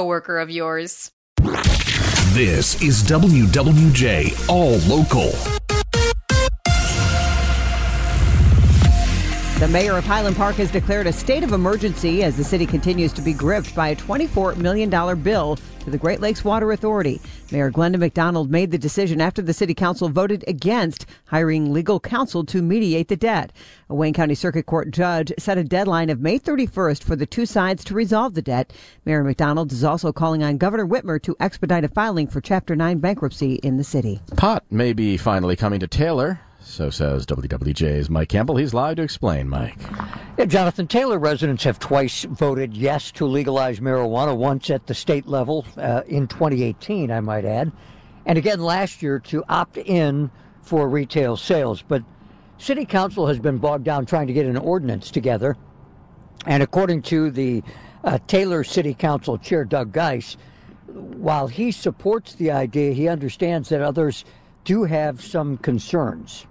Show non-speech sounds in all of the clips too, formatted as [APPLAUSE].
coworker of yours. This is WWJ All Local. Mayor of Highland Park has declared a state of emergency as the city continues to be gripped by a $24 million bill to the Great Lakes Water Authority. Mayor Glenda McDonald made the decision after the city council voted against hiring legal counsel to mediate the debt. A Wayne County Circuit Court judge set a deadline of May 31st for the two sides to resolve the debt. Mayor McDonald is also calling on Governor Whitmer to expedite a filing for Chapter 9 bankruptcy in the city. Pot may be finally coming to Taylor. So says WWJ's Mike Campbell. He's live to explain, Mike. Yeah, Jonathan Taylor residents have twice voted yes to legalize marijuana, once at the state level uh, in 2018, I might add, and again last year to opt in for retail sales. But City Council has been bogged down trying to get an ordinance together. And according to the uh, Taylor City Council Chair Doug Geiss, while he supports the idea, he understands that others do have some concerns.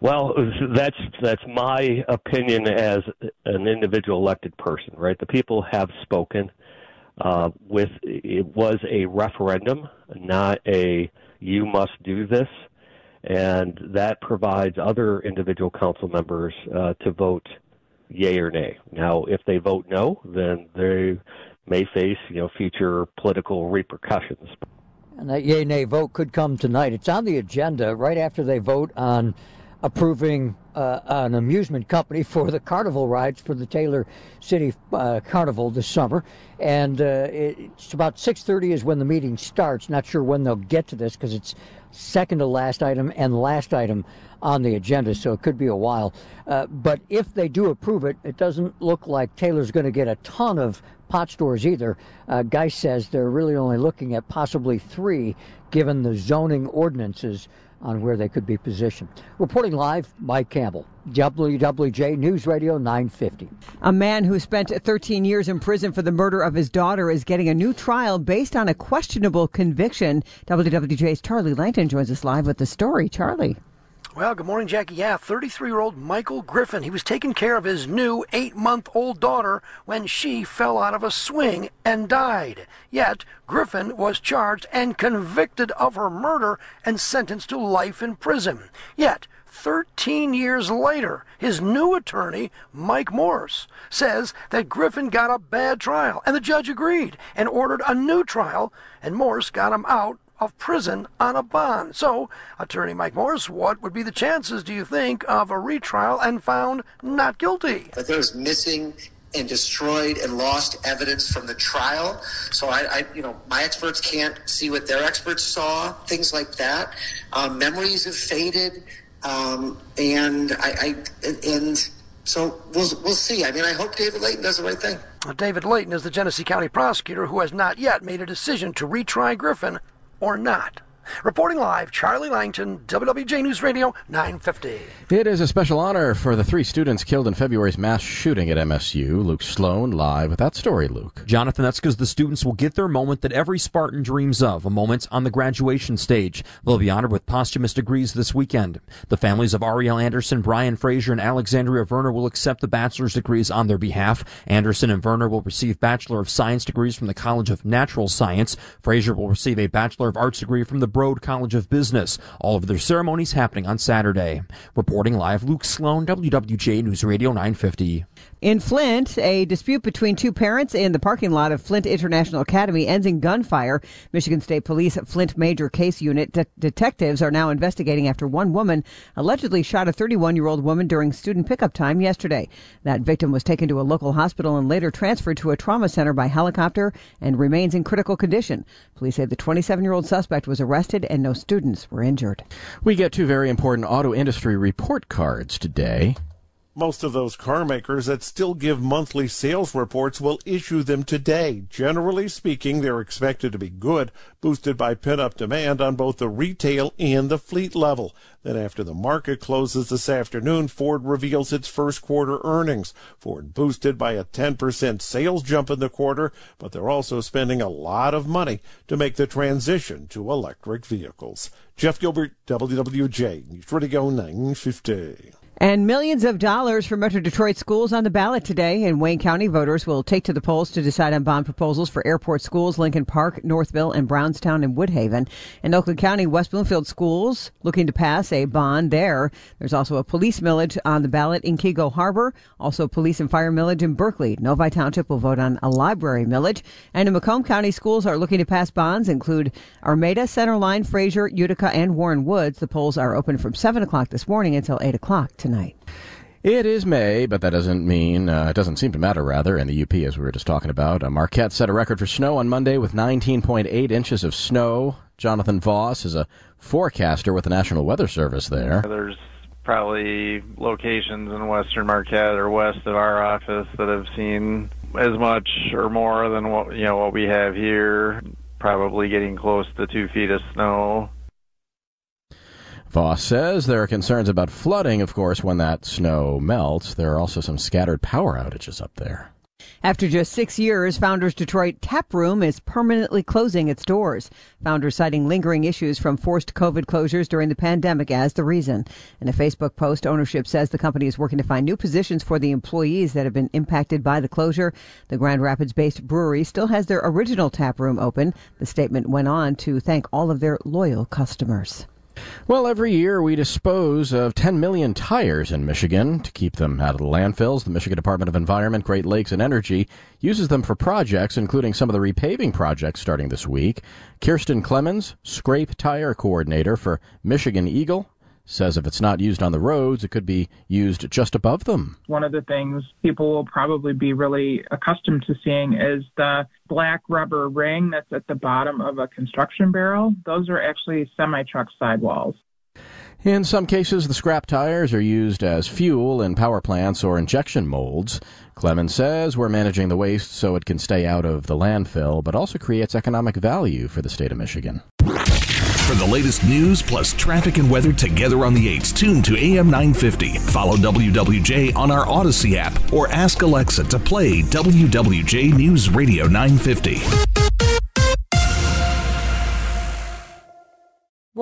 Well, that's that's my opinion as an individual elected person, right? The people have spoken. Uh, with it was a referendum, not a you must do this, and that provides other individual council members uh, to vote yay or nay. Now, if they vote no, then they may face you know future political repercussions. And that yay nay vote could come tonight. It's on the agenda right after they vote on approving uh, an amusement company [LAUGHS] for the carnival rides for the Taylor City uh, Carnival this summer. And uh, it's about 6:30 is when the meeting starts. Not sure when they'll get to this because it's second to last item and last item on the agenda, so it could be a while. Uh, but if they do approve it, it doesn't look like Taylor's going to get a ton of pot stores either. Uh, Geiss says they're really only looking at possibly three, given the zoning ordinances on where they could be positioned. Reporting live, Mike Campbell, WWJ News Radio 950. A man who spent 13 years in prison for the murder of his daughter is getting a new trial based on a questionable conviction. WWJ's Charlie Langton joins us live with the story. Charlie. Well, good morning, Jackie. Yeah, 33 year old Michael Griffin. He was taking care of his new eight month old daughter when she fell out of a swing and died. Yet, Griffin was charged and convicted of her murder and sentenced to life in prison. Yet, 13 years later, his new attorney, Mike Morse, says that Griffin got a bad trial, and the judge agreed and ordered a new trial, and Morse got him out of prison on a bond. So, attorney Mike Morse, what would be the chances, do you think, of a retrial and found not guilty? But there's missing and destroyed and lost evidence from the trial. So I, I you know, my experts can't see what their experts saw, things like that. Um, memories have faded, um, and I, I and so we'll we'll see. I mean, I hope David Leyton does the right thing. David Leyton is the Genesee County prosecutor who has not yet made a decision to retry Griffin or not. Reporting live, Charlie Langton, WWJ News Radio 950. It is a special honor for the three students killed in February's mass shooting at MSU. Luke Sloan live with that story, Luke. Jonathan, that's because the students will get their moment that every Spartan dreams of, a moment on the graduation stage. They'll be honored with posthumous degrees this weekend. The families of Ariel Anderson, Brian Fraser, and Alexandria Verner will accept the bachelor's degrees on their behalf. Anderson and Verner will receive Bachelor of Science degrees from the College of Natural Science. Fraser will receive a Bachelor of Arts degree from the Broad College of Business. All of their ceremonies happening on Saturday. Reporting live, Luke Sloan, WWJ News Radio 950. In Flint, a dispute between two parents in the parking lot of Flint International Academy ends in gunfire. Michigan State Police Flint Major Case Unit de- detectives are now investigating after one woman allegedly shot a 31 year old woman during student pickup time yesterday. That victim was taken to a local hospital and later transferred to a trauma center by helicopter and remains in critical condition. Police say the 27 year old suspect was arrested and no students were injured. We get two very important auto industry report cards today. Most of those car makers that still give monthly sales reports will issue them today. Generally speaking, they're expected to be good, boosted by pent-up demand on both the retail and the fleet level. Then after the market closes this afternoon, Ford reveals its first quarter earnings. Ford boosted by a 10% sales jump in the quarter, but they're also spending a lot of money to make the transition to electric vehicles. Jeff Gilbert, WWJ, News Radio 950. And millions of dollars for Metro Detroit schools on the ballot today. In Wayne County, voters will take to the polls to decide on bond proposals for airport schools, Lincoln Park, Northville, and Brownstown and Woodhaven. In Oakland County, West Bloomfield schools looking to pass a bond there. There's also a police millage on the ballot in Keego Harbor, also police and fire millage in Berkley. Novi Township will vote on a library millage. And in Macomb County, schools are looking to pass bonds, include Armada, Centerline, Fraser, Utica, and Warren Woods. The polls are open from 7 o'clock this morning until 8 o'clock tonight. It is May, but that doesn't mean, uh, it doesn't seem to matter, rather, in the UP, as we were just talking about. Uh, Marquette set a record for snow on Monday with 19.8 inches of snow. Jonathan Voss is a forecaster with the National Weather Service there. There's probably locations in western Marquette or west of our office that have seen as much or more than what you know what we have here. Probably getting close to two feet of snow. Voss says there are concerns about flooding, of course, when that snow melts. There are also some scattered power outages up there. After just six years, Founders Detroit Tap Room is permanently closing its doors. Founders citing lingering issues from forced COVID closures during the pandemic as the reason. In a Facebook post, ownership says the company is working to find new positions for the employees that have been impacted by the closure. The Grand Rapids based brewery still has their original tap room open. The statement went on to thank all of their loyal customers. Well, every year we dispose of 10 million tires in Michigan to keep them out of the landfills. The Michigan Department of Environment, Great Lakes, and Energy uses them for projects, including some of the repaving projects starting this week. Kirsten Clemens, scrape tire coordinator for Michigan EGLE, says if it's not used on the roads, it could be used just above them. One of the things people will probably be really accustomed to seeing is the black rubber ring that's at the bottom of a construction barrel. Those are actually semi truck sidewalls. In some cases, the scrap tires are used as fuel in power plants or injection molds. Clemens says we're managing the waste so it can stay out of the landfill, but also creates economic value for the state of Michigan. For the latest news plus traffic and weather together on the 8s, tune to AM 950. Follow WWJ on our Audacy app or ask Alexa to play WWJ News Radio 950.